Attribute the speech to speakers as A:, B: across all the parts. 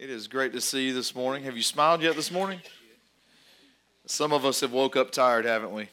A: It is great to see you this morning. Have you smiled yet this morning? Some of us have woke up tired, haven't we?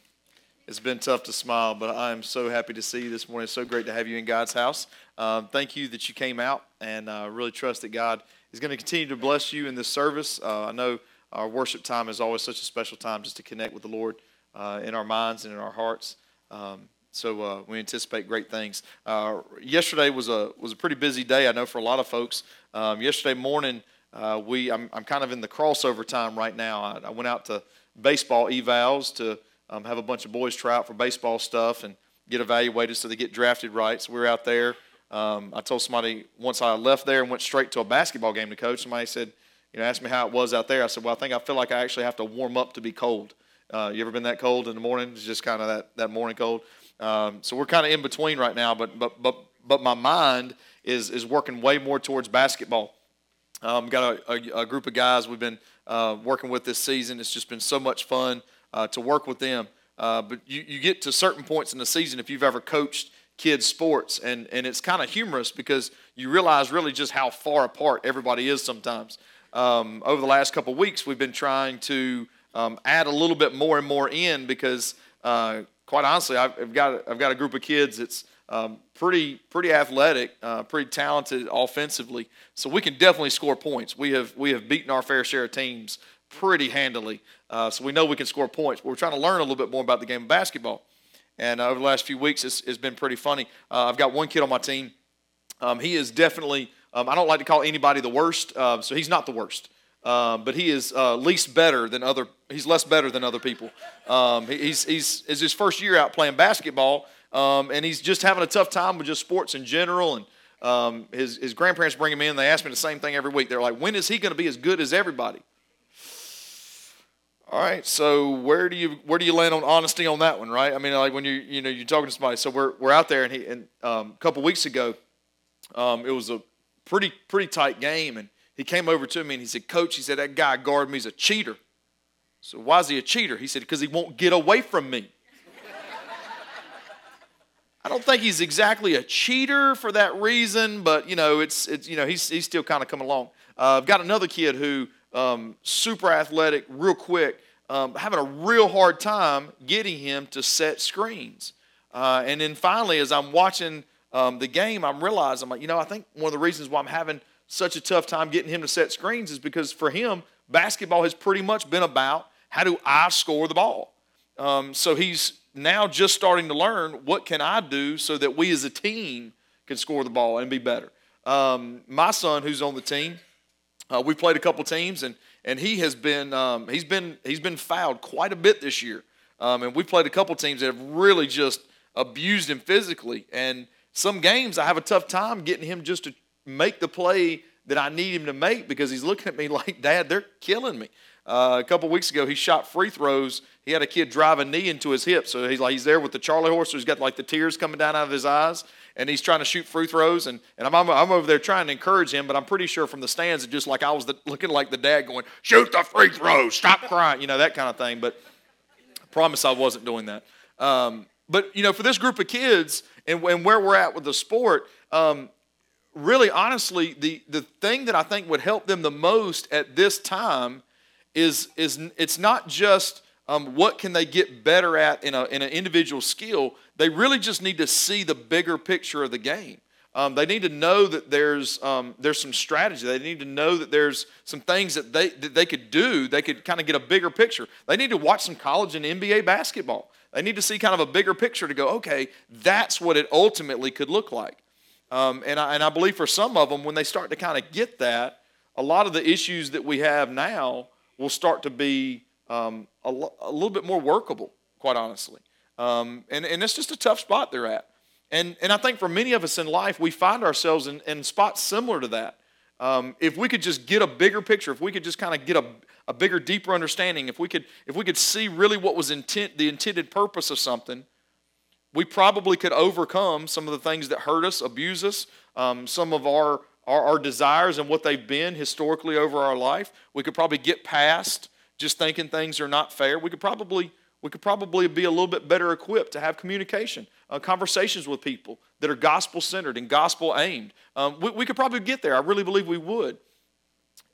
A: It's been tough to smile, but I am so happy to see you this morning. It's so great to have you in God's house. Um, thank you that you came out, and I uh, really trust that God is going to continue to bless you in this service. Uh, I know our worship time is always such a special time just to connect with the Lord uh, in our minds and in our hearts. Um, so uh, we anticipate great things. Uh, yesterday was a was a pretty busy day. I know for a lot of folks. Um, yesterday morning, uh, we I'm, I'm kind of in the crossover time right now. I, I went out to baseball evals to um, have a bunch of boys try out for baseball stuff and get evaluated so they get drafted right. So we are out there. Um, I told somebody once I left there and went straight to a basketball game to coach. Somebody said, you know, asked me how it was out there. I said, well, I think I feel like I actually have to warm up to be cold. Uh, you ever been that cold in the morning? It's just kind of that, that morning cold. Um, so we're kind of in between right now, but but but but my mind is is working way more towards basketball. Um, got a, a, a, group of guys we've been uh, working with this season. It's just been so much fun uh, to work with them. Uh, but you, you get to certain points in the season if you've ever coached kids sports and, and it's kind of humorous because you realize really just how far apart everybody is sometimes um, over the last couple weeks we've been trying to um, add a little bit more and more in because uh, quite honestly I've, got, I've got a group of kids that's um, pretty pretty athletic, uh, pretty talented offensively. So we can definitely score points. We have we have beaten our fair share of teams pretty handily. Uh, so we know we can score points. But we're trying to learn a little bit more about the game of basketball. And uh, over the last few weeks, it's, it's been pretty funny. Uh, I've got one kid on my team. Um, he is definitely. Um, I don't like to call anybody the worst, uh, so he's not the worst. Um, but he is uh, least better than other. He's less better than other people. Um, he, he's he's is his first year out playing basketball, um, and he's just having a tough time with just sports in general. And um, his, his grandparents bring him in. They ask me the same thing every week. They're like, when is he going to be as good as everybody? All right, so where do you where do you land on honesty on that one, right? I mean, like when you you know you're talking to somebody. So we're we're out there, and he and um, a couple weeks ago, um, it was a pretty pretty tight game, and he came over to me and he said, "Coach," he said, "that guy guard me is a cheater." So why is he a cheater? He said, "Because he won't get away from me." I don't think he's exactly a cheater for that reason, but you know, it's it's you know he's he's still kind of coming along. Uh, I've got another kid who um, super athletic, real quick, um, having a real hard time getting him to set screens. Uh, and then finally, as I'm watching um, the game, I'm realizing, I'm like, you know, I think one of the reasons why I'm having such a tough time getting him to set screens is because for him, basketball has pretty much been about how do I score the ball. Um, so he's now just starting to learn what can I do so that we as a team can score the ball and be better. Um, my son, who's on the team, uh, we played a couple teams, and and he has been um, he's been he's been fouled quite a bit this year. Um, and we played a couple teams that have really just abused him physically. And some games I have a tough time getting him just to make the play that I need him to make because he's looking at me like, Dad, they're killing me. Uh, a couple weeks ago, he shot free throws. He had a kid drive a knee into his hip, so he's like he's there with the Charlie horse. So he's got like the tears coming down out of his eyes, and he's trying to shoot free throws. And, and I'm, I'm over there trying to encourage him, but I'm pretty sure from the stands, it's just like I was the, looking like the dad going, "Shoot the free throws, stop crying," you know that kind of thing. But I promise I wasn't doing that. Um, but you know, for this group of kids and, and where we're at with the sport, um, really honestly, the the thing that I think would help them the most at this time is, is it's not just um, what can they get better at in, a, in an individual skill. They really just need to see the bigger picture of the game. Um, they need to know that there's um, there's some strategy. They need to know that there's some things that they that they could do. They could kind of get a bigger picture. They need to watch some college and NBA basketball. They need to see kind of a bigger picture to go. Okay, that's what it ultimately could look like. Um, and I, and I believe for some of them, when they start to kind of get that, a lot of the issues that we have now will start to be um, a, a, little bit more workable, quite honestly. Um, and, and it's just a tough spot they're at. And, and I think for many of us in life, we find ourselves in, in spots similar to that. Um, if we could just get a bigger picture, if we could just kind of get a, a bigger, deeper understanding, if we could, if we could see really what was intent, the intended purpose of something, we probably could overcome some of the things that hurt us, abuse us, um, some of our our, our desires and what they've been historically over our life. We could probably get past just thinking things are not fair. We could probably we could probably be a little bit better equipped to have communication, uh, conversations with people that are gospel centered and gospel aimed. Um, we, we, could probably get there. I really believe we would.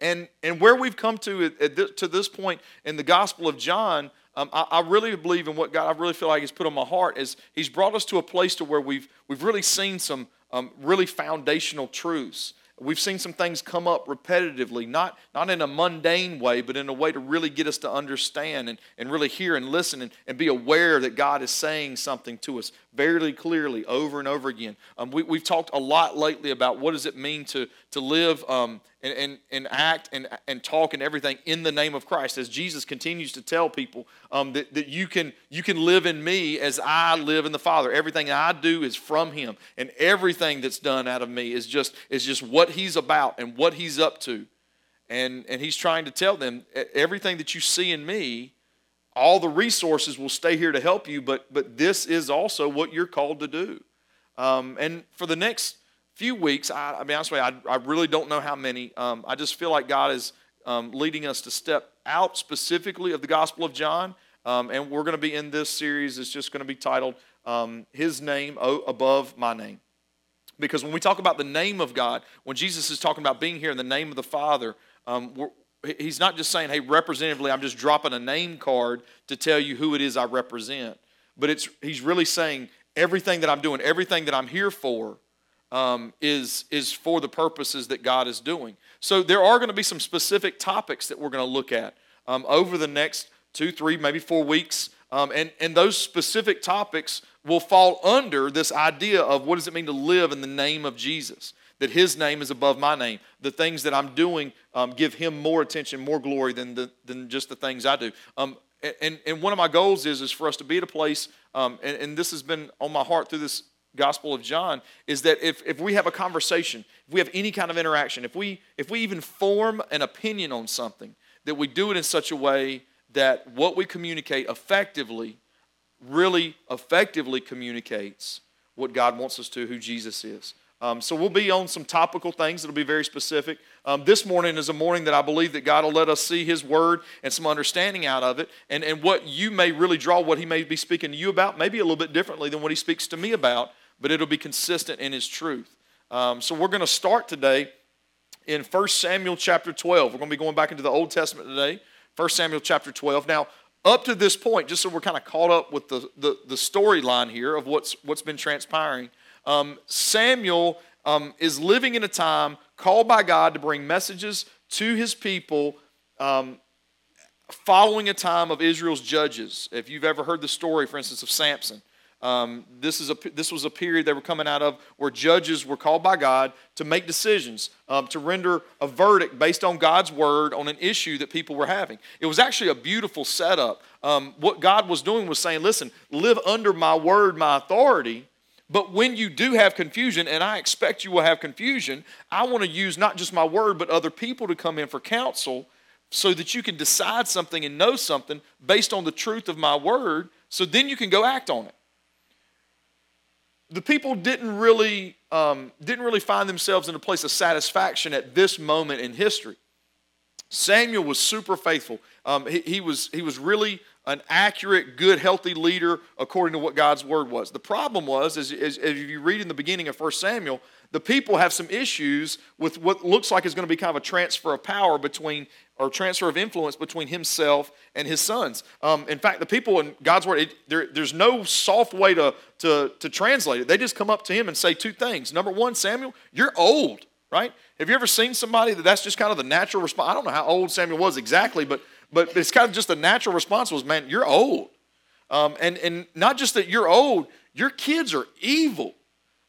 A: and, and where we've come to this, to this point in the Gospel of John, um, I, I, really believe in what God I really feel like He's put on my heart is He's brought us to a place to where we've we've really seen some um, really foundational truths. We've seen some things come up repetitively, not, not in a mundane way, but in a way to really get us to understand and, and really hear and listen and, and be aware that God is saying something to us very clearly over and over again. Um, we, we've talked a lot lately about what does it mean to, to live um, and, and, and act and, and talk and everything in the name of Christ as Jesus continues to tell people um, that, that you, can, you can live in me as I live in the Father. Everything I do is from him and everything that's done out of me is just, is just what he's about and what he's up to. And, and he's trying to tell them everything that you see in me, all the resources will stay here to help you, but, but this is also what you're called to do. Um, and for the next few weeks, I, I be honest with you, I, I really don't know how many. Um, I just feel like God is um, leading us to step out specifically of the Gospel of John. Um, and we're going to be in this series. It's just going to be titled um, His Name o- Above My Name. Because when we talk about the name of God, when Jesus is talking about being here in the name of the Father, um, he's not just saying, hey, representatively, I'm just dropping a name card to tell you who it is I represent. But it's, he's really saying everything that I'm doing, everything that I'm here for, um, is, is for the purposes that God is doing. So there are going to be some specific topics that we're going to look at um, over the next two, three, maybe four weeks. Um, and, and those specific topics will fall under this idea of what does it mean to live in the name of Jesus? That his name is above my name. The things that I'm doing um, give him more attention, more glory than, the, than just the things I do. Um, and, and one of my goals is, is for us to be at a place, um, and, and this has been on my heart through this Gospel of John is that if, if we have a conversation, if we have any kind of interaction, if we, if we even form an opinion on something, that we do it in such a way that what we communicate effectively, really effectively communicates what God wants us to, who Jesus is. Um, so we'll be on some topical things that'll be very specific. Um, this morning is a morning that I believe that God will let us see His Word and some understanding out of it, and, and what you may really draw, what He may be speaking to you about, maybe a little bit differently than what He speaks to me about but it'll be consistent in his truth. Um, so we're going to start today in 1 Samuel chapter 12. We're going to be going back into the Old Testament today, 1 Samuel chapter 12. Now, up to this point, just so we're kind of caught up with the, the, the storyline here of what's, what's been transpiring, um, Samuel um, is living in a time called by God to bring messages to his people um, following a time of Israel's judges. If you've ever heard the story, for instance, of Samson, um, this, is a, this was a period they were coming out of where judges were called by God to make decisions, um, to render a verdict based on God's word on an issue that people were having. It was actually a beautiful setup. Um, what God was doing was saying, listen, live under my word, my authority. But when you do have confusion, and I expect you will have confusion, I want to use not just my word, but other people to come in for counsel so that you can decide something and know something based on the truth of my word, so then you can go act on it the people didn't really, um, didn't really find themselves in a place of satisfaction at this moment in history. Samuel was super faithful. Um, he, he, was, he was really an accurate, good, healthy leader according to what God's word was. The problem was, as, as, as you read in the beginning of 1 Samuel, the people have some issues with what looks like is going to be kind of a transfer of power between or transfer of influence between himself and his sons. Um, in fact, the people in God's word, it, there, there's no soft way to, to, to translate it. They just come up to him and say two things. Number one, Samuel, you're old, right? Have you ever seen somebody that that's just kind of the natural response? I don't know how old Samuel was exactly, but, but it's kind of just the natural response was, man, you're old. Um, and, and not just that you're old, your kids are evil.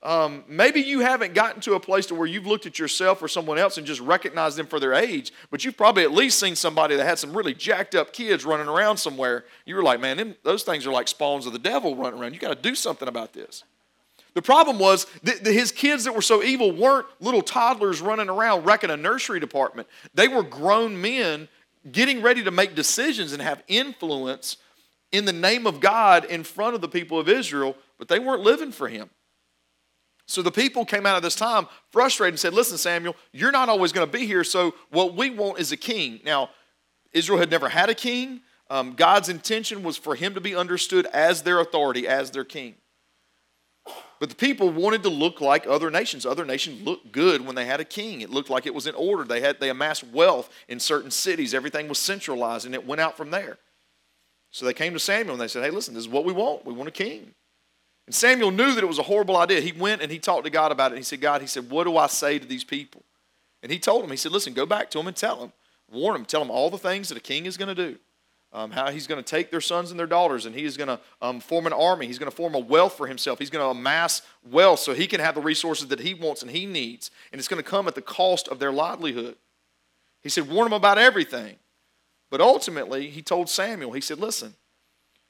A: Um, maybe you haven't gotten to a place to where you've looked at yourself or someone else and just recognized them for their age, but you've probably at least seen somebody that had some really jacked up kids running around somewhere. You were like, man, them, those things are like spawns of the devil running around. You got to do something about this. The problem was that his kids that were so evil weren't little toddlers running around wrecking a nursery department. They were grown men getting ready to make decisions and have influence in the name of God in front of the people of Israel, but they weren't living for him. So the people came out of this time frustrated and said, Listen, Samuel, you're not always going to be here, so what we want is a king. Now, Israel had never had a king. Um, God's intention was for him to be understood as their authority, as their king. But the people wanted to look like other nations. Other nations looked good when they had a king. It looked like it was in order. They had they amassed wealth in certain cities. Everything was centralized and it went out from there. So they came to Samuel and they said, Hey, listen, this is what we want. We want a king. And Samuel knew that it was a horrible idea. He went and he talked to God about it. He said, God, he said, what do I say to these people? And he told him, he said, listen, go back to them and tell them, warn them, tell them all the things that a king is going to do um, how he's going to take their sons and their daughters and he is going to um, form an army. He's going to form a wealth for himself. He's going to amass wealth so he can have the resources that he wants and he needs. And it's going to come at the cost of their livelihood. He said, warn them about everything. But ultimately, he told Samuel, he said, listen,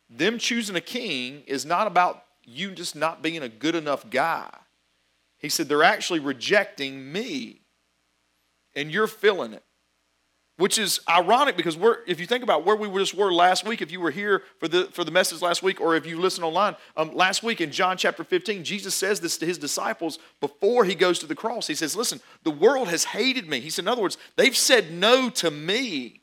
A: them choosing a king is not about you just not being a good enough guy. He said, they're actually rejecting me. And you're feeling it which is ironic because we're, if you think about where we just were last week, if you were here for the, for the message last week or if you listen online, um, last week in John chapter 15, Jesus says this to his disciples before he goes to the cross. He says, Listen, the world has hated me. He said, In other words, they've said no to me.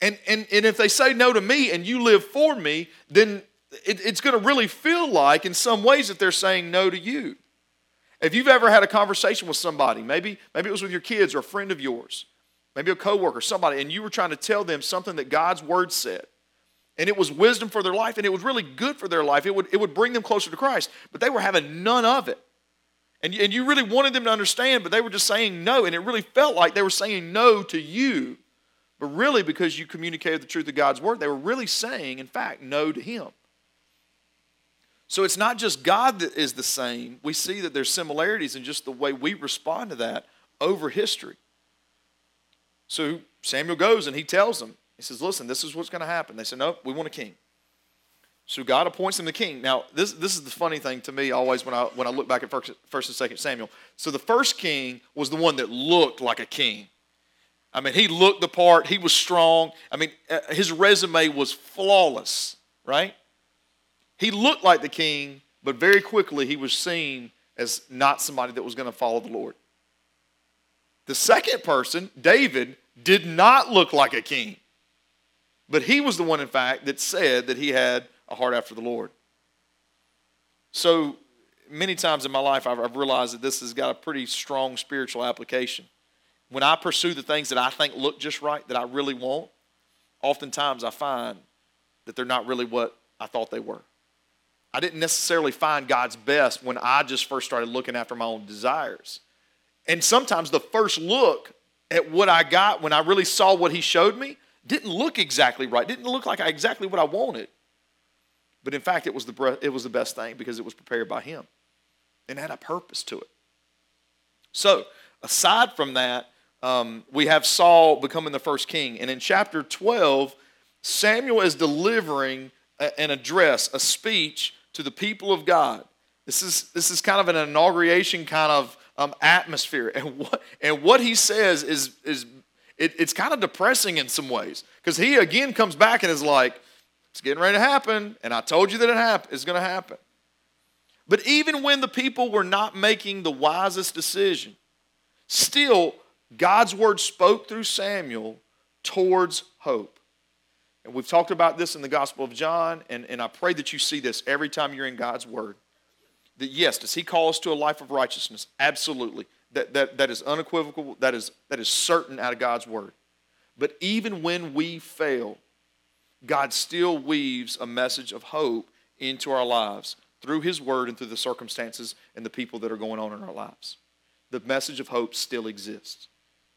A: And, and, and if they say no to me and you live for me, then it, it's going to really feel like, in some ways, that they're saying no to you. If you've ever had a conversation with somebody, maybe, maybe it was with your kids or a friend of yours, maybe a coworker, somebody, and you were trying to tell them something that God's word said. And it was wisdom for their life, and it was really good for their life. It would, it would bring them closer to Christ, but they were having none of it. And, and you really wanted them to understand, but they were just saying no, and it really felt like they were saying no to you. But really, because you communicated the truth of God's word, they were really saying, in fact, no to Him. So it's not just God that is the same. We see that there's similarities in just the way we respond to that over history. So Samuel goes and he tells them, he says, Listen, this is what's going to happen. They said, No, we want a king. So God appoints him the king. Now, this, this is the funny thing to me always when I, when I look back at first, first and second Samuel. So the first king was the one that looked like a king. I mean, he looked the part, he was strong. I mean, uh, his resume was flawless, right? He looked like the king, but very quickly he was seen as not somebody that was going to follow the Lord. The second person, David, did not look like a king. But he was the one, in fact, that said that he had a heart after the Lord. So many times in my life, I've, realized that this has got a pretty strong spiritual application. When I pursue the things that I think look just right, that I really want, oftentimes I find that they're not really what I thought they were. I didn't necessarily find God's best when I just first started looking after my own desires. And sometimes the first look at what I got when I really saw what he showed me didn't look exactly right, didn't look like exactly what I wanted. But in fact, it was the, it was the best thing because it was prepared by him and had a purpose to it. So, aside from that, um, we have Saul becoming the first king. And in chapter 12, Samuel is delivering an address, a speech to the people of God. This is, this is kind of an inauguration kind of um, atmosphere. And what, and what he says is, is it, it's kind of depressing in some ways because he again comes back and is like, it's getting ready to happen, and I told you that it hap- it's going to happen. But even when the people were not making the wisest decision, still God's word spoke through Samuel towards hope. And we've talked about this in the Gospel of John, and, and I pray that you see this every time you're in God's word that yes, does he call us to a life of righteousness? Absolutely. That, that, that is unequivocal, that is, that is certain out of God's word. But even when we fail, God still weaves a message of hope into our lives through his word and through the circumstances and the people that are going on in our lives. The message of hope still exists.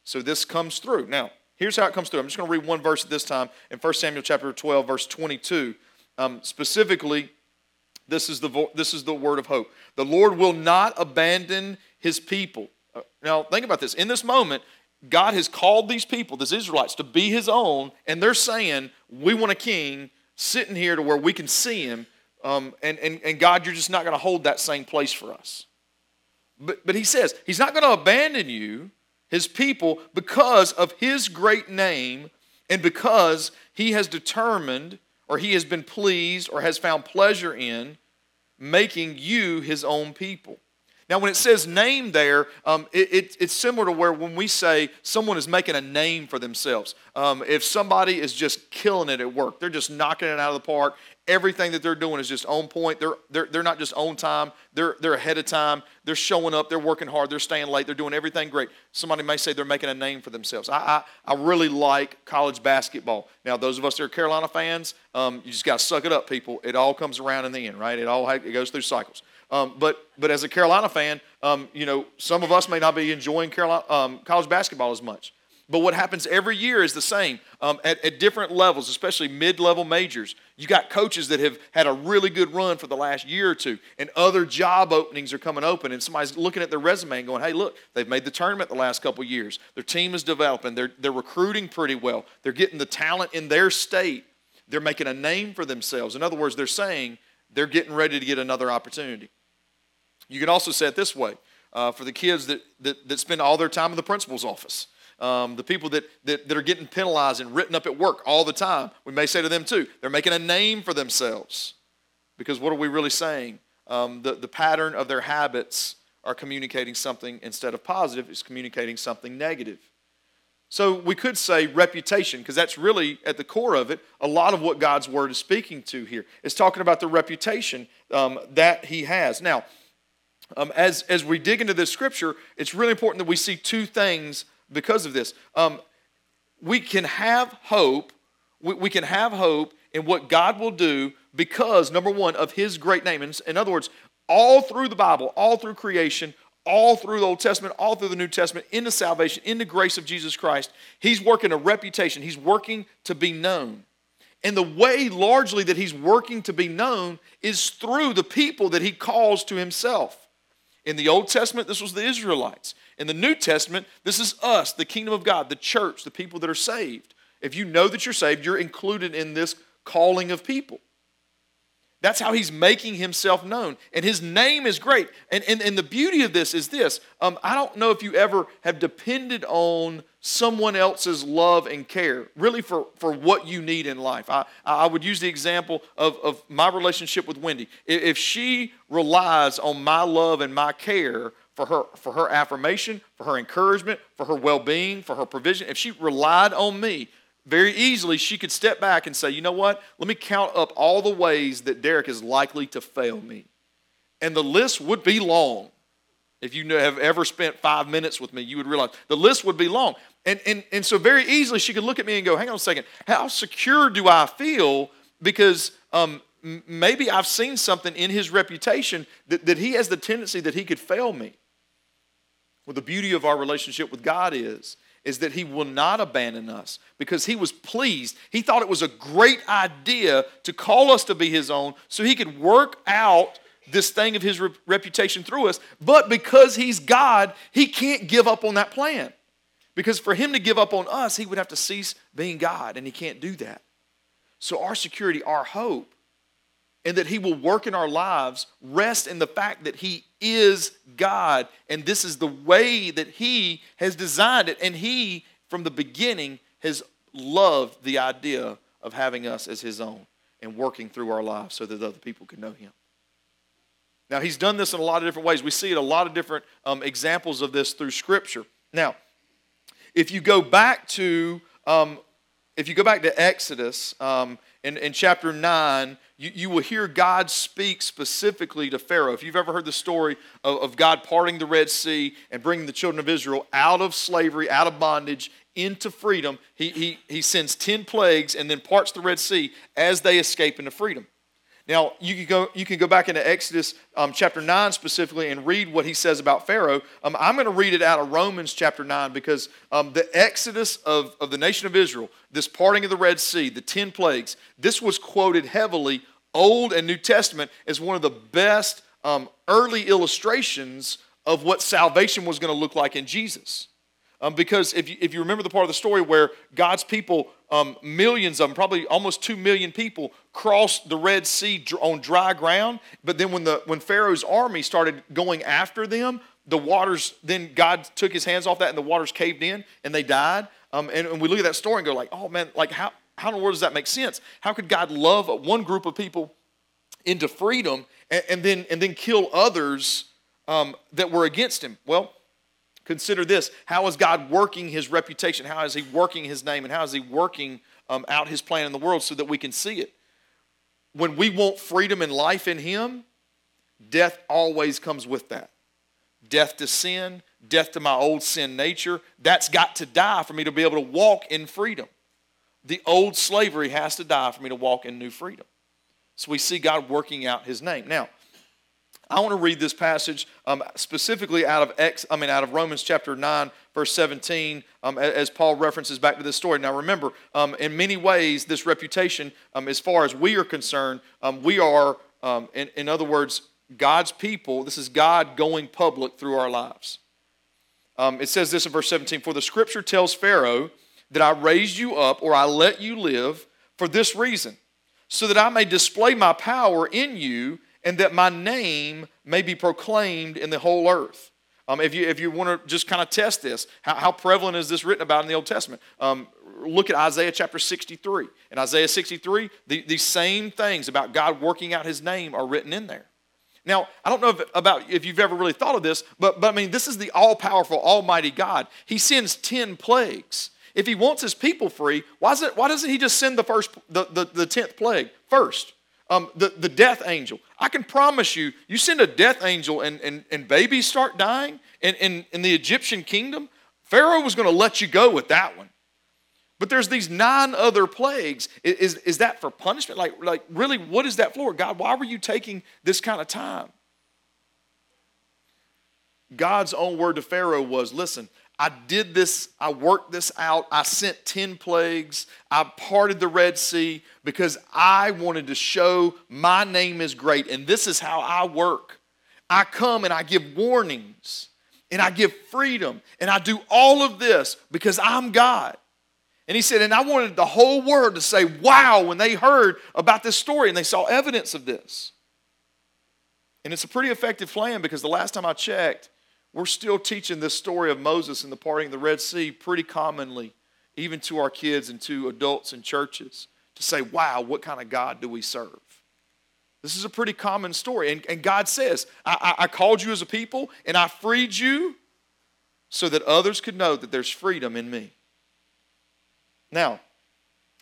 A: So this comes through. Now, here's how it comes through. I'm just going to read one verse at this time in 1 Samuel chapter 12, verse 22. Um, specifically, this is the, this is the word of hope. The Lord will not abandon his people. Uh, now, think about this. In this moment, God has called these people, these Israelites, to be his own, and they're saying, We want a king sitting here to where we can see him. Um, and, and, and God, you're just not going to hold that same place for us. But, but he says, He's not going to abandon you, his people, because of his great name and because he has determined or he has been pleased or has found pleasure in making you his own people. Now, when it says name there, um, it, it, it's similar to where when we say someone is making a name for themselves. Um, if somebody is just killing it at work, they're just knocking it out of the park, everything that they're doing is just on point. They're, they're, they're not just on time, they're, they're ahead of time. They're showing up, they're working hard, they're staying late, they're doing everything great. Somebody may say they're making a name for themselves. I, I, I really like college basketball. Now, those of us that are Carolina fans, um, you just got to suck it up, people. It all comes around in the end, right? It all it goes through cycles. Um, but, but as a Carolina fan, um, you know, some of us may not be enjoying Carolina, um, college basketball as much. But what happens every year is the same um, at, at, different levels, especially mid level majors. You got coaches that have had a really good run for the last year or two, and other job openings are coming open, and somebody's looking at their resume and going, hey, look, they've made the tournament the last couple years. Their team is developing, they're, they're recruiting pretty well, they're getting the talent in their state, they're making a name for themselves. In other words, they're saying they're getting ready to get another opportunity. You can also say it this way uh, for the kids that, that, that spend all their time in the principal's office um, the people that, that, that are getting penalized and written up at work all the time, we may say to them too, they're making a name for themselves. Because what are we really saying? Um, the, the pattern of their habits are communicating something instead of positive, is communicating something negative. So we could say reputation, because that's really at the core of it. A lot of what God's word is speaking to here is talking about the reputation um, that He has. Now, um, as as we dig into this scripture, it's really important that we see two things because of this. Um, we can have hope. We, we, can have hope in what God will do because, number one, of His great name. In, in other words, all through the Bible, all through creation, all through the Old Testament, all through the New Testament, into salvation, in the grace of Jesus Christ, He's working a reputation. He's working to be known. And the way largely that He's working to be known is through the people that He calls to Himself. In the Old Testament, this was the Israelites. In the New Testament, this is us, the kingdom of God, the church, the people that are saved. If you know that you're saved, you're included in this calling of people. That's how he's making himself known. And his name is great. And, and, and the beauty of this is this um, I don't know if you ever have depended on someone else's love and care, really for, for what you need in life. I, I would use the example of, of my relationship with Wendy. If she relies on my love and my care for her, for her affirmation, for her encouragement, for her well being, for her provision, if she relied on me, very easily she could step back and say, you know what? Let me count up all the ways that Derek is likely to fail me. And the list would be long. If you have ever spent five minutes with me, you would realize the list would be long. And, and, and so, very easily, she could look at me and go, Hang on a second, how secure do I feel? Because um, maybe I've seen something in his reputation that, that he has the tendency that he could fail me. Well, the beauty of our relationship with God is is that he will not abandon us because he was pleased. He thought it was a great idea to call us to be his own so he could work out this thing of his reputation through us. But because he's God, he can't give up on that plan. Because for him to give up on us, he would have to cease being God, and he can't do that. So, our security, our hope, and that He will work in our lives rest in the fact that He is God. And this is the way that He has designed it. And He, from the beginning, has loved the idea of having us as His own and working through our lives so that other people can know Him. Now, He's done this in a lot of different ways. We see it a lot of different um, examples of this through Scripture. Now, if you go back to um, if you go back to Exodus um, in, in chapter 9, you, you will hear God speak specifically to Pharaoh. If you've ever heard the story of, of God parting the Red Sea and bringing the children of Israel out of slavery, out of bondage, into freedom, he, he, he sends 10 plagues and then parts the Red Sea as they escape into freedom. Now, you can go, you can go back into Exodus um, chapter 9 specifically and read what he says about Pharaoh. Um, I'm going to read it out of Romans chapter 9 because um, the exodus of, of the nation of Israel, this parting of the Red Sea, the 10 plagues, this was quoted heavily, Old and New Testament, as one of the best um, early illustrations of what salvation was going to look like in Jesus. Um, because if you, if you remember the part of the story where God's people, um, millions of them, probably almost two million people, crossed the Red Sea on dry ground. But then when, the, when Pharaoh's army started going after them, the waters, then God took his hands off that and the waters caved in and they died. Um, and, and we look at that story and go like, oh man, like how, how in the world does that make sense? How could God love one group of people into freedom and, and then, and then kill others um, that were against him. Well, consider this how is God working his reputation? How is he working his name? And how is he working um, out his plan in the world so that we can see it? When we want freedom and life in him, death always comes with that. Death to sin, death to my old sin nature, that's got to die for me to be able to walk in freedom. The old slavery has to die for me to walk in new freedom. So we see God working out his name. Now, I want to read this passage um, specifically out of X, I mean out of Romans chapter 9, verse 17, um, as Paul references back to this story. Now remember, um, in many ways, this reputation, um, as far as we are concerned, um, we are, um, in, in other words, God's people. This is God going public through our lives. it says this in verse 17 For the scripture tells Pharaoh that I raised you up or I let you live for this reason, so that I may display my power in you and that my name may be proclaimed in the whole earth. Um, if you, if you want to just kind of test this, how, how, prevalent is this written about in the Old Testament? Um, look at Isaiah chapter 63. In Isaiah 63, the, these same things about God working out his name are written in there. Now, I don't know if, about if you've ever really thought of this, but, but I mean, this is the all powerful, almighty God. He sends 10 plagues. If he wants his people free, why, is it, why doesn't he just send the first, the, the, the 10th plague first? Um, the, the death angel. I can promise you, you send a death angel and, and, and babies start dying in, in, in the Egyptian kingdom, Pharaoh was going to let you go with that one. But there's these nine other plagues. Is, is that for punishment? Like, like, really, what is that for? God, why were you taking this kind of time? God's own word to Pharaoh was listen, I did this, I worked this out. I sent 10 plagues. I parted the Red Sea because I wanted to show my name is great. And this is how I work. I come and I give warnings and I give freedom and I do all of this because I'm God. And he said, and I wanted the whole world to say, wow, when they heard about this story and they saw evidence of this. And it's a pretty effective plan because the last time I checked, we're still teaching this story of Moses and the parting of the Red Sea pretty commonly, even to our kids and to adults in churches, to say, wow, what kind of God do we serve? This is a pretty common story. And, and God says, I, I, I called you as a people and I freed you so that others could know that there's freedom in me. Now,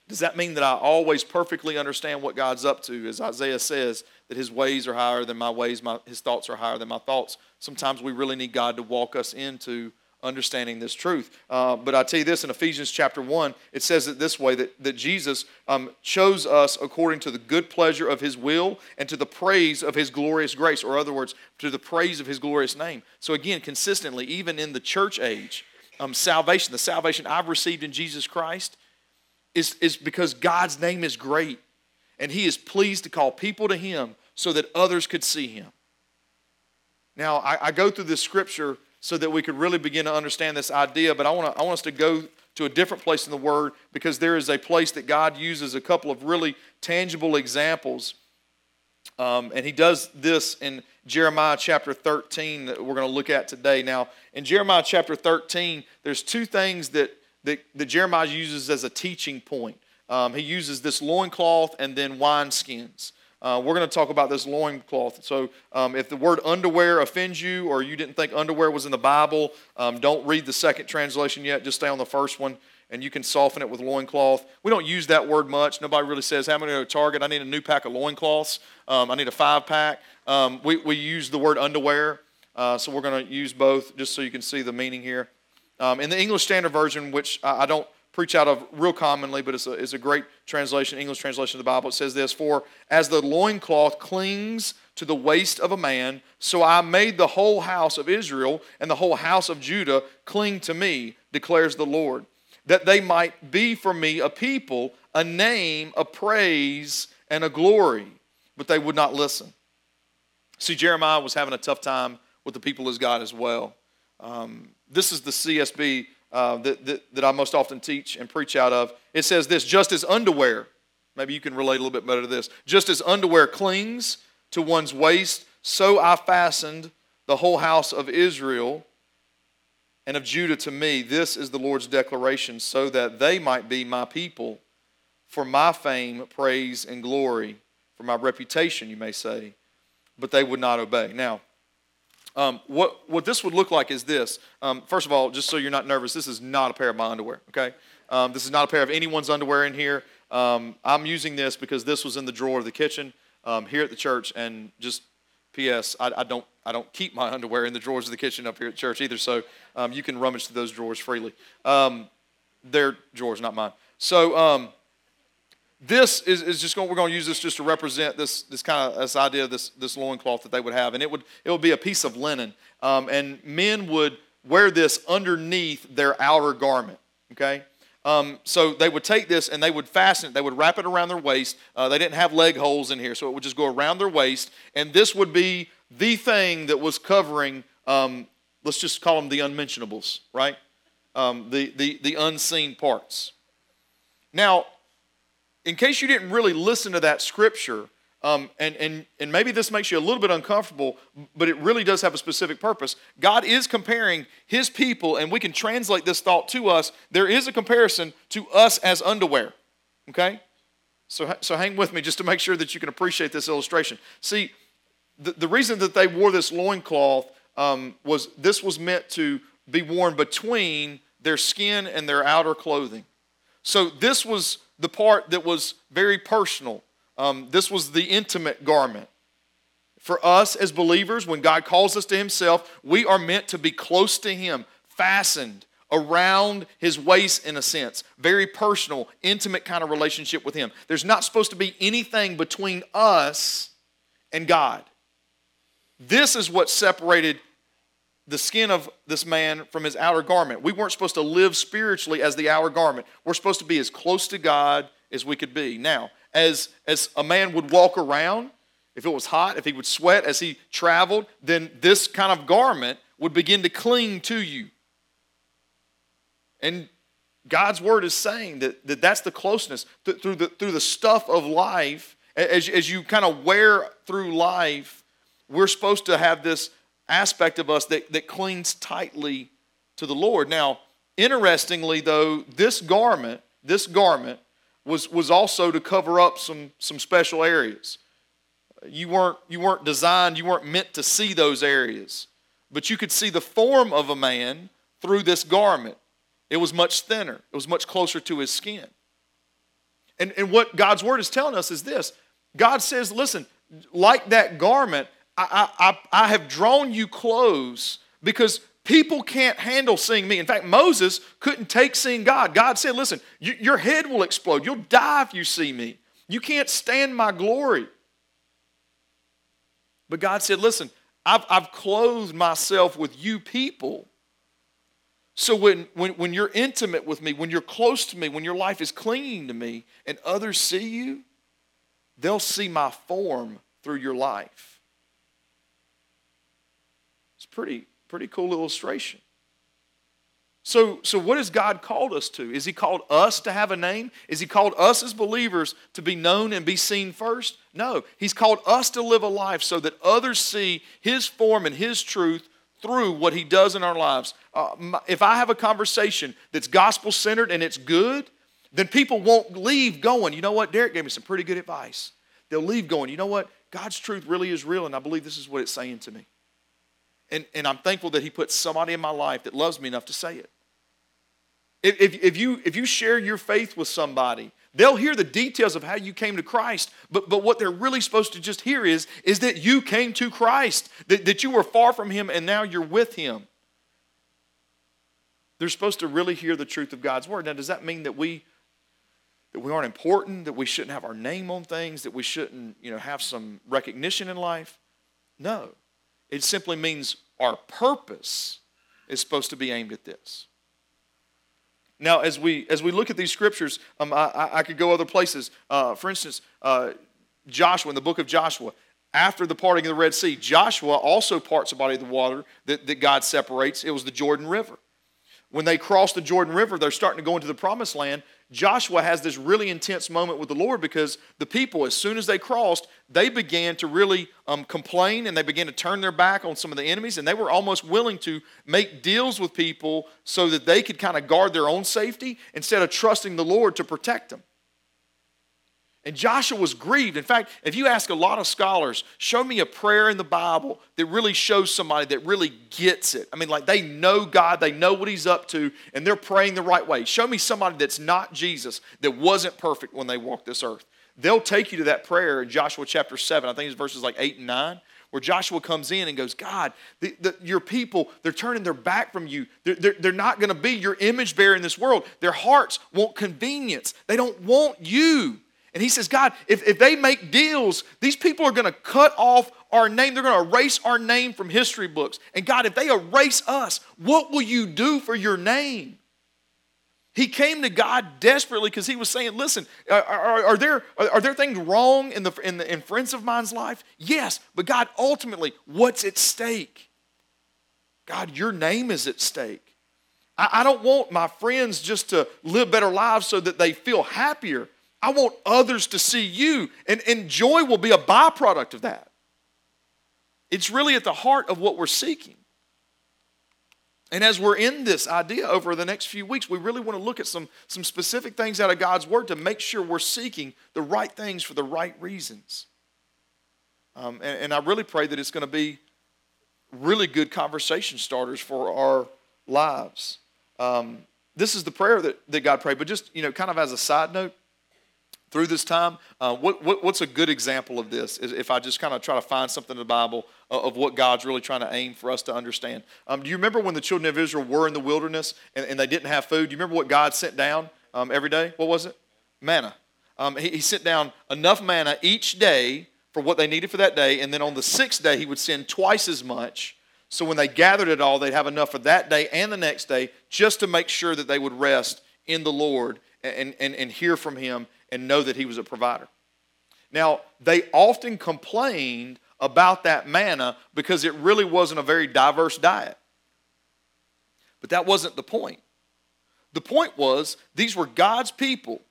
A: does that mean that I always perfectly understand what God's up to? As Isaiah says, that his ways are higher than my ways, my, his thoughts are higher than my thoughts. Sometimes we really need God to walk us into understanding this truth. Uh, but I tell you this in Ephesians chapter 1, it says it this way that, that Jesus um, chose us according to the good pleasure of his will and to the praise of his glorious grace, or other words, to the praise of his glorious name. So again, consistently, even in the church age, um, salvation, the salvation I've received in Jesus Christ, is, is because God's name is great and he is pleased to call people to him so that others could see him. Now, I, I, go through this scripture so that we could really begin to understand this idea, but I want, to, I want us to go to a different place in the Word because there is a place that God uses a couple of really tangible examples. Um, and he does this in Jeremiah chapter 13 that we're going to look at today. Now, in Jeremiah chapter 13, there's two things that, that, that Jeremiah uses as a teaching point. Um, he uses this loincloth and then wineskins. Uh, we're going to talk about this loincloth. So, um, if the word underwear offends you or you didn't think underwear was in the Bible, um, don't read the second translation yet. Just stay on the first one and you can soften it with loincloth. We don't use that word much. Nobody really says, How many go to Target? I need a new pack of loincloths. Um, I need a five pack. Um, we, we use the word underwear. Uh, so, we're going to use both just so you can see the meaning here. Um, in the English Standard Version, which I, I don't preach out of real commonly, but it's a, it's a great translation, English translation of the Bible. It says this For as the loincloth clings to the waist of a man, so I made the whole house of Israel and the whole house of Judah cling to me, declares the Lord, that they might be for me a people, a name, a praise, and a glory. But they would not listen. See, Jeremiah was having a tough time with the people as God as well. Um, this is the CSB uh, that, that, that I most often teach and preach out of. It says this just as underwear, maybe you can relate a little bit better to this, just as underwear clings to one's waist, so I fastened the whole house of Israel and of Judah to me. This is the Lord's declaration, so that they might be my people for my fame, praise, and glory, for my reputation, you may say. But they would not obey. Now, Um, what, what this would look like is this. Um, first of all, just so you're not nervous, this is not a pair of my underwear, okay? Um, this is not a pair of anyone's underwear in here. Um, I'm using this because this was in the drawer of the kitchen um, here at the church, and just P.S. I, I, don't I don't keep my underwear in the drawers of the kitchen up here at church either, so um, you can rummage through those drawers freely. They're drawers, not mine. So this is, is just going. We're going to use this just to represent this this kind of this idea of this this loincloth that they would have, and it would it would be a piece of linen, um, and men would wear this underneath their outer garment. Okay. Um, so they would take this and they would fasten it. They would wrap it around their waist. Uh, they didn't have leg holes in here, so it would just go around their waist. And this would be the thing that was covering, um, let's just call them the unmentionables, right? Um, the, the, the unseen parts. Now, in case you didn't really listen to that scripture, um, and, and, and maybe this makes you a little bit uncomfortable, but it really does have a specific purpose. God is comparing his people, and we can translate this thought to us. There is a comparison to us as underwear. Okay? So, so hang with me just to make sure that you can appreciate this illustration. See, the, the reason that they wore this loincloth um, was this was meant to be worn between their skin and their outer clothing. So this was the part that was very personal um, this was the intimate garment. For us as believers, when God calls us to Himself, we are meant to be close to Him, fastened around His waist in a sense. Very personal, intimate kind of relationship with Him. There's not supposed to be anything between us and God. This is what separated the skin of this man from his outer garment. We weren't supposed to live spiritually as the outer garment. We're supposed to be as close to God as we could be. Now, as, as a man would walk around, if it was hot, if he would sweat as he traveled, then this kind of garment would begin to cling to you. And God's word is saying that, that that's the closeness through the, through the stuff of life. As, as you kind of wear through life, we're supposed to have this aspect of us that, that clings tightly to the Lord. Now, interestingly, though, this garment, this garment was, was also to cover up some, some special areas. You weren't, you weren't designed, you weren't meant to see those areas, but you could see the form of a man through this garment. It was much thinner, it was much closer to his skin. And, and what God's word is telling us is this God says, listen, like that garment, I, I, I have drawn you close because People can't handle seeing me. In fact, Moses couldn't take seeing God. God said, Listen, you, your head will explode. You'll die if you see me. You can't stand my glory. But God said, Listen, I've, I've clothed myself with you people. So when, when, when you're intimate with me, when you're close to me, when your life is clinging to me, and others see you, they'll see my form through your life. Pretty, Pretty cool illustration. So, so what has God called us to? Is He called us to have a name? Is He called us as believers to be known and be seen first? No. He's called us to live a life so that others see His form and His truth through what He does in our lives. Uh, if I have a conversation that's gospel centered and it's good, then people won't leave going, you know what? Derek gave me some pretty good advice. They'll leave going, you know what? God's truth really is real, and I believe this is what it's saying to me. And, and I'm thankful that He put somebody in my life that loves me enough to say it. If, if, you, if you share your faith with somebody, they'll hear the details of how you came to Christ, but, but what they're really supposed to just hear is, is that you came to Christ, that, that you were far from Him and now you're with Him. They're supposed to really hear the truth of God's Word. Now, does that mean that we that we aren't important, that we shouldn't have our name on things, that we shouldn't, you know, have some recognition in life? No. It simply means our purpose is supposed to be aimed at this. Now, as we as we look at these scriptures, um, I, I, could go other places. Uh, for instance, uh, Joshua in the book of Joshua, after the parting of the Red Sea, Joshua also parts a body of the water that, that God separates. It was the Jordan River. When they cross the Jordan River, they're starting to go into the promised land. Joshua has this really intense moment with the Lord because the people, as soon as they crossed, they began to really um, complain and they began to turn their back on some of the enemies, and they were almost willing to make deals with people so that they could kind of guard their own safety instead of trusting the Lord to protect them. And Joshua was grieved. In fact, if you ask a lot of scholars, show me a prayer in the Bible that really shows somebody that really gets it. I mean, like they know God, they know what He's up to, and they're praying the right way. Show me somebody that's not Jesus, that wasn't perfect when they walked this earth. They'll take you to that prayer in Joshua chapter 7. I think it's verses like 8 and 9 where Joshua comes in and goes, God, the, the, your people, they're turning their back from you. They're, they're, they're not going to be your image bearer in this world. Their hearts want convenience, they don't want you. And he says, God, if, if they make deals, these people are going to cut off our name. They're going to erase our name from history books. And God, if they erase us, what will you do for your name? He came to God desperately because he was saying, Listen, are, are, are there, are, are, there things wrong in, the, in, the, in friends of mine's life? Yes, but God, ultimately, what's at stake? God, your name is at stake. I, I don't want my friends just to live better lives so that they feel happier. I want others to see you. And, and joy will be a byproduct of that. It's really at the heart of what we're seeking. And as we're in this idea over the next few weeks, we really want to look at some, some specific things out of God's Word to make sure we're seeking the right things for the right reasons. Um, and, and I really pray that it's going to be really good conversation starters for our lives. Um, this is the prayer that, that God prayed, but just, you know, kind of as a side note, through this time. Uh, what, what, what's a good example of this? Is if I just kind of try to find something in the Bible of, of what God's really trying to aim for us to understand. Um, do you remember when the children of Israel were in the wilderness and, and they didn't have food? Do you remember what God sent down um, every day? What was it? Manna. Um, he, he sent down enough manna each day for what they needed for that day, and then on the sixth day, he would send twice as much. So when they gathered it all, they'd have enough for that day and the next day just to make sure that they would rest in the Lord and, and, and hear from him and know that he was a provider. Now, they often complained about that manna because it really wasn't a very diverse diet. But that wasn't the point. The point was these were God's people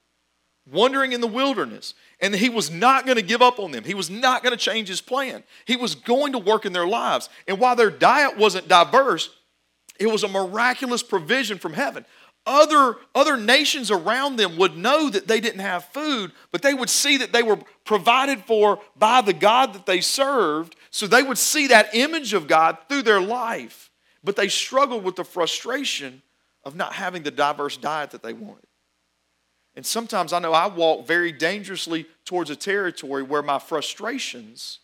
A: wandering in the wilderness, and he was not going to give up on them. He was not going to change his plan. He was going to work in their lives. And while their diet wasn't diverse, it was a miraculous provision from heaven other, other nations around them would know that they didn't have food, but they would see that they were provided for by the God that they served. So they would see that image of God through their life. But they struggled with the frustration of not having the diverse diet that they wanted. And sometimes I know I walk very dangerously towards a territory where my frustrations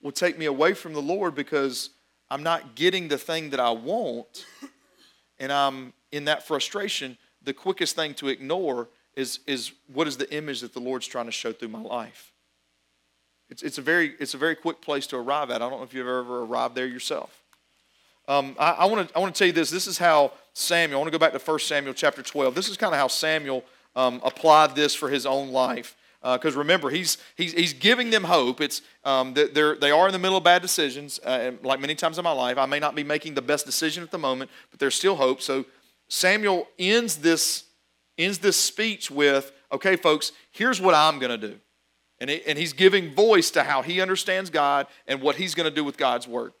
A: will take me away from the Lord because I'm not getting the thing that I want and I'm in that frustration, the quickest thing to ignore is, is what is the image that the Lord's trying to show through my life. It's, it's, a very, it's a very quick place to arrive at. I don't know if you've ever arrived there yourself. Um, I, I want to tell you this. This is how Samuel, I want to go back to 1 Samuel chapter 12. This is kind of how Samuel um, applied this for his own life. Because uh, remember, he's, he's, he's giving them hope. It's, um, they're, they are in the middle of bad decisions. Uh, like many times in my life, I may not be making the best decision at the moment, but there's still hope. So Samuel ends this, ends this speech with, okay, folks, here's what I'm going to do. And, he, and he's giving voice to how he understands God and what he's going to do with God's word.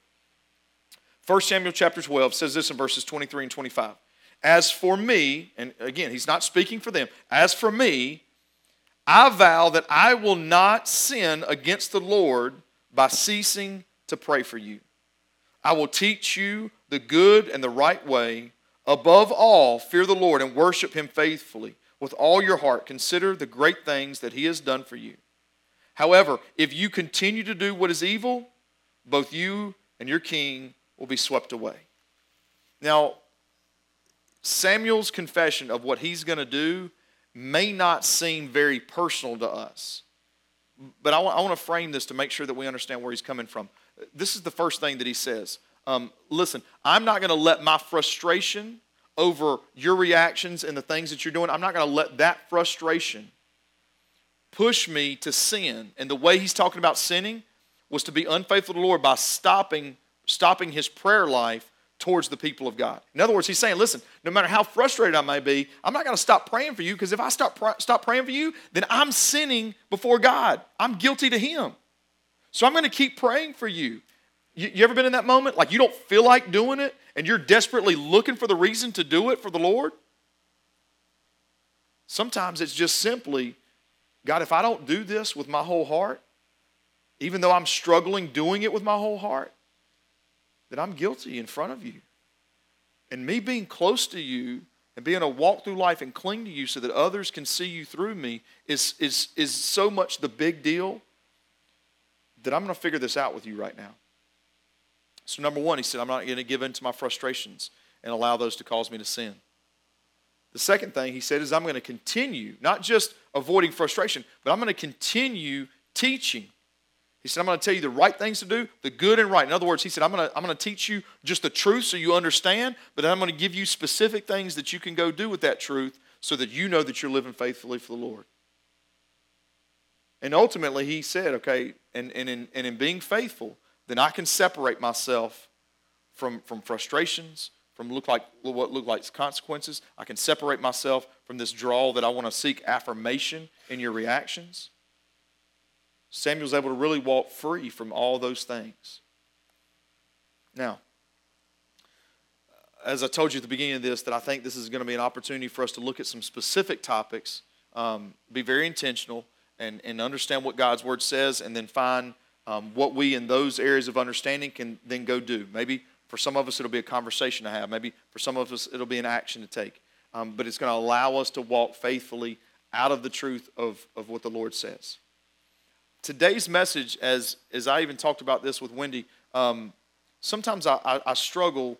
A: 1 Samuel chapter 12 says this in verses 23 and 25. As for me, and again, he's not speaking for them, as for me, I vow that I will not sin against the Lord by ceasing to pray for you. I will teach you the good and the right way Above all, fear the Lord and worship him faithfully with all your heart. Consider the great things that he has done for you. However, if you continue to do what is evil, both you and your king will be swept away. Now, Samuel's confession of what he's going to do may not seem very personal to us, but I want, to frame this to make sure that we understand where he's coming from. This is the first thing that he says um, listen, I'm not going to let my frustration over your reactions and the things that you're doing, I'm not going to let that frustration push me to sin. And the way he's talking about sinning was to be unfaithful to the Lord by stopping, stopping his prayer life towards the people of God. In other words, he's saying, listen, no matter how frustrated I may be, I'm not going to stop praying for you because if I stop, stop praying for you, then I'm sinning before God. I'm guilty to him. So I'm going to keep praying for you. You, you ever been in that moment? Like you don't feel like doing it and you're desperately looking for the reason to do it for the Lord? Sometimes it's just simply God, if I don't do this with my whole heart, even though I'm struggling doing it with my whole heart, then I'm guilty in front of you. And me being close to you and being a walk through life and cling to you so that others can see you through me is, is, is so much the big deal that I'm going to figure this out with you right now. So, number one, he said, I'm not going to give in to my frustrations and allow those to cause me to sin. The second thing he said is, I'm going to continue, not just avoiding frustration, but I'm going to continue teaching. He said, I'm going to tell you the right things to do, the good and right. In other words, he said, I'm going to, I'm going to teach you just the truth so you understand, but I'm going to give you specific things that you can go do with that truth so that you know that you're living faithfully for the Lord. And ultimately, he said, okay, and, and, in, and in being faithful, then I can separate myself from, from frustrations, from look like, what look like consequences. I can separate myself from this draw that I want to seek affirmation in your reactions. Samuel's able to really walk free from all those things. Now, as I told you at the beginning of this, that I think this is going to be an opportunity for us to look at some specific topics, um, be very intentional, and, and understand what God's Word says, and then find um, what we in those areas of understanding can then go do. Maybe for some of us, it'll be a conversation to have. Maybe for some of us, it'll be an action to take. Um, but it's going to allow us to walk faithfully out of the truth of, of what the Lord says. Today's message, as, as I even talked about this with Wendy, um, sometimes I, I, I struggle.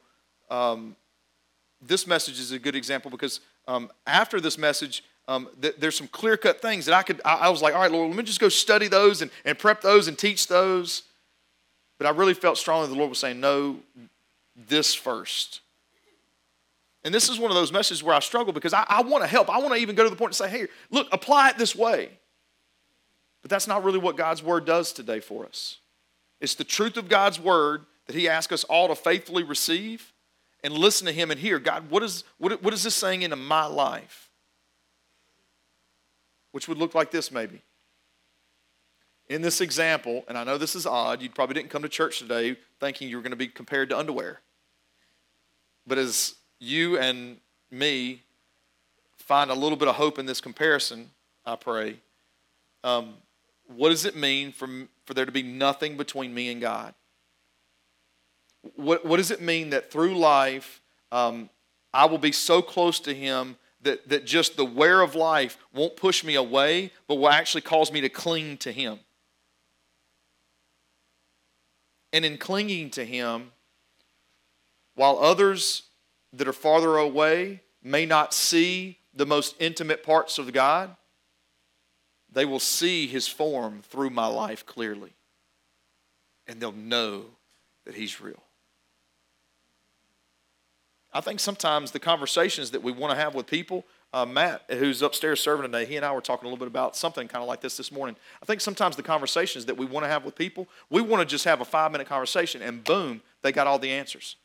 A: Um, this message is a good example because um, after this message, um, th- there's some clear cut things that I could, I, I, was like, all right, Lord, let me just go study those and, and prep those and teach those. But I really felt strongly the Lord was saying, no, this first. And this is one of those messages where I struggle because I, I want to help. I want to even go to the point and say, hey, look, apply it this way. But that's not really what God's word does today for us. It's the truth of God's word that He asks us all to faithfully receive and listen to Him and hear God, what is, what, what is this saying into my life? Which would look like this maybe. In this example, and I know this is odd, you probably didn't come to church today thinking you were going to be compared to underwear. But as you and me find a little bit of hope in this comparison, I pray, um, what does it mean for, for there to be nothing between me and God? What, what does it mean that through life um, I will be so close to Him that, that just the wear of life won't push me away, but will actually cause me to cling to Him? And in clinging to Him, while others that are farther away may not see the most intimate parts of God, they will see his form through my life clearly. And they'll know that he's real. I think sometimes the conversations that we want to have with people, uh, Matt, who's upstairs serving today, he and I were talking a little bit about something kind of like this this morning. I think sometimes the conversations that we want to have with people, we want to just have a five minute conversation and boom, they got all the answers.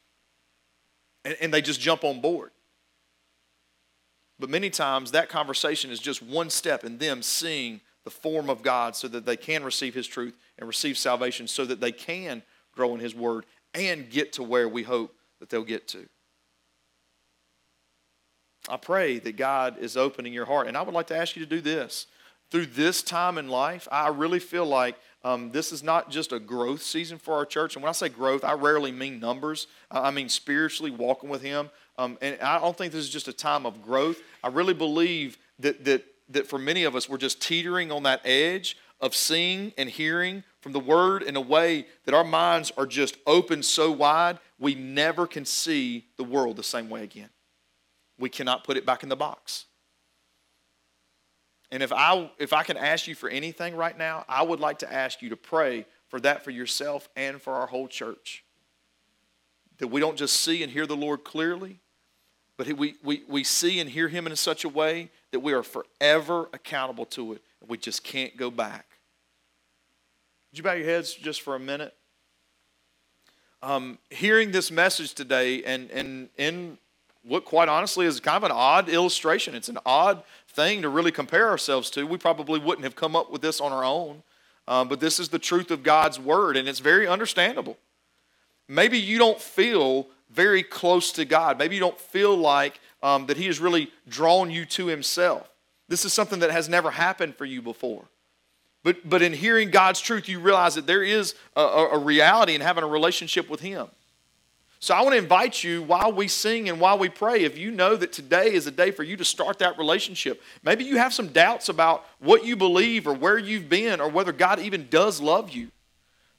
A: And, and they just jump on board. But many times that conversation is just one step in them seeing the form of God so that they can receive His truth and receive salvation so that they can grow in His Word and get to where we hope that they'll get to. I pray that God is opening your heart. And I would like to ask you to do this. Through this time in life, I really feel like um, this is not just a growth season for our church. And when I say growth, I rarely mean numbers, I mean spiritually walking with Him. Um, and I don't think this is just a time of growth. I really believe that, that, that for many of us, we're just teetering on that edge of seeing and hearing from the Word in a way that our minds are just open so wide, we never can see the world the same way again. We cannot put it back in the box. And if I, if I can ask you for anything right now, I would like to ask you to pray for that for yourself and for our whole church. That we don't just see and hear the Lord clearly, but we, we, we see and hear him in such a way that we are forever accountable to it. And we just can't go back. Would you bow your heads just for a minute? Um, hearing this message today and, and in what quite honestly is kind of an odd illustration. It's an odd thing to really compare ourselves to. We probably wouldn't have come up with this on our own, um, but this is the truth of God's word, and it's very understandable. Maybe you don't feel very close to God. Maybe you don't feel like um, that He has really drawn you to Himself. This is something that has never happened for you before. But, but in hearing God's truth, you realize that there is a, a reality in having a relationship with Him. So I want to invite you while we sing and while we pray, if you know that today is a day for you to start that relationship, maybe you have some doubts about what you believe or where you've been or whether God even does love you.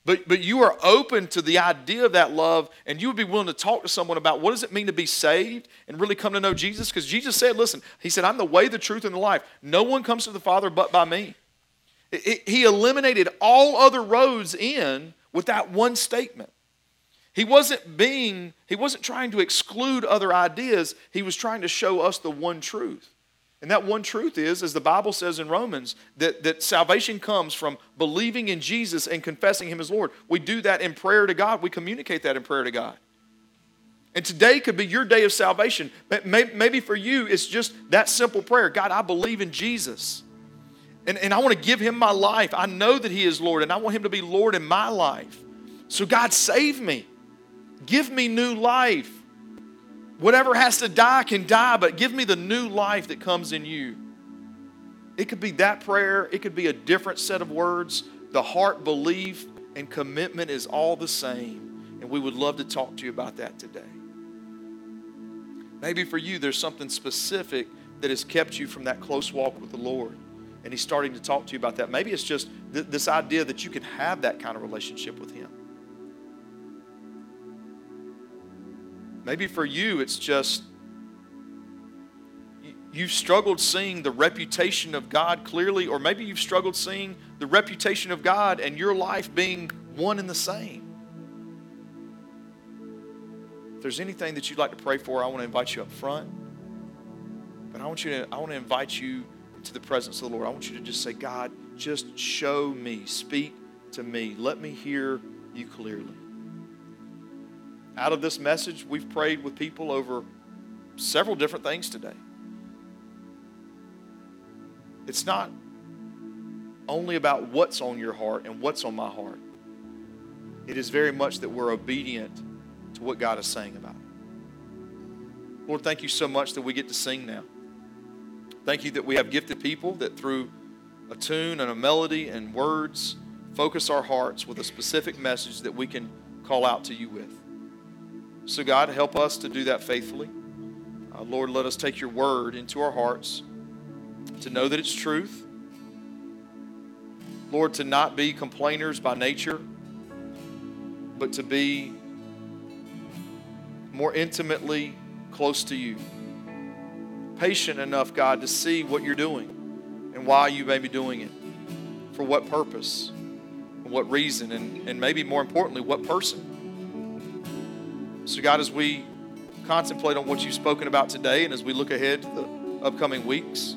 A: But, but you are open to the idea of that love and you would be willing to talk to someone about what does it mean to be saved and really come to know Jesus? Because Jesus said, listen, he said, I'm the way, the truth, and the life. No one comes to the Father but by me. It, it, he eliminated all other roads in with that one statement. He wasn't being, he wasn't trying to exclude other ideas. He was trying to show us the one truth. And that one truth is, as the Bible says in Romans, that, that salvation comes from believing in Jesus and confessing Him as Lord. We do that in prayer to God. We communicate that in prayer to God. And today could be your day of salvation. Maybe for you, it's just that simple prayer God, I believe in Jesus. And, and I want to give Him my life. I know that He is Lord, and I want Him to be Lord in my life. So, God, save me. Give me new life. Whatever has to die can die, but give me the new life that comes in you. It could be that prayer, it could be a different set of words. The heart belief and commitment is all the same, and we would love to talk to you about that today. Maybe for you, there's something specific that has kept you from that close walk with the Lord, and He's starting to talk to you about that. Maybe it's just th- this idea that you can have that kind of relationship with Him. Maybe for you, it's just you've struggled seeing the reputation of God clearly, or maybe you've struggled seeing the reputation of God and your life being one and the same. If there's anything that you'd like to pray for, I want to invite you up front. But I want you to I want to invite you into the presence of the Lord. I want you to just say, God, just show me, speak to me. Let me hear you clearly out of this message, we've prayed with people over several different things today. It's not only about what's on your heart and what's on my heart. It is very much that we're obedient to what God is saying about it. Lord, thank you so much that we get to sing now. Thank you that we have gifted people that through a tune and a melody and words focus our hearts with a specific message that we can call out to you with. So, God, help us to do that faithfully. Uh, Lord, let us take your word into our hearts to know that it's truth. Lord, to not be complainers by nature, but to be more intimately close to you. Patient enough, God, to see what you're doing and why you may be doing it, for what purpose, and what reason, and, and maybe more importantly, what person. So, God, as we contemplate on what you've spoken about today and as we look ahead to the upcoming weeks,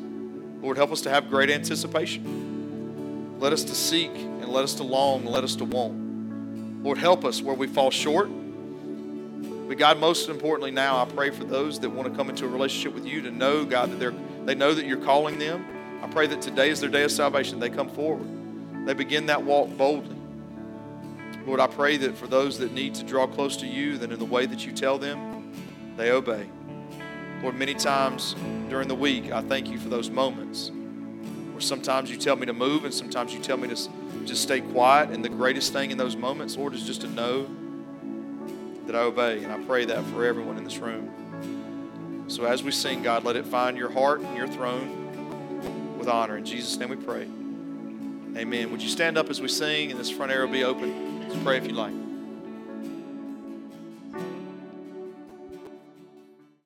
A: Lord, help us to have great anticipation. Let us to seek and let us to long and let us to want. Lord, help us where we fall short. But God, most importantly now, I pray for those that want to come into a relationship with you to know, God, that they're, they know that you're calling them. I pray that today is their day of salvation. They come forward. They begin that walk boldly. Lord, I pray that for those that need to draw close to you, that in the way that you tell them, they obey. Lord, many times during the week, I thank you for those moments where sometimes you tell me to move and sometimes you tell me to just stay quiet. And the greatest thing in those moments, Lord, is just to know that I obey. And I pray that for everyone in this room. So as we sing, God, let it find your heart and your throne with honor. In Jesus' name we pray. Amen. Would you stand up as we sing and this front arrow be open? Let's pray if you like.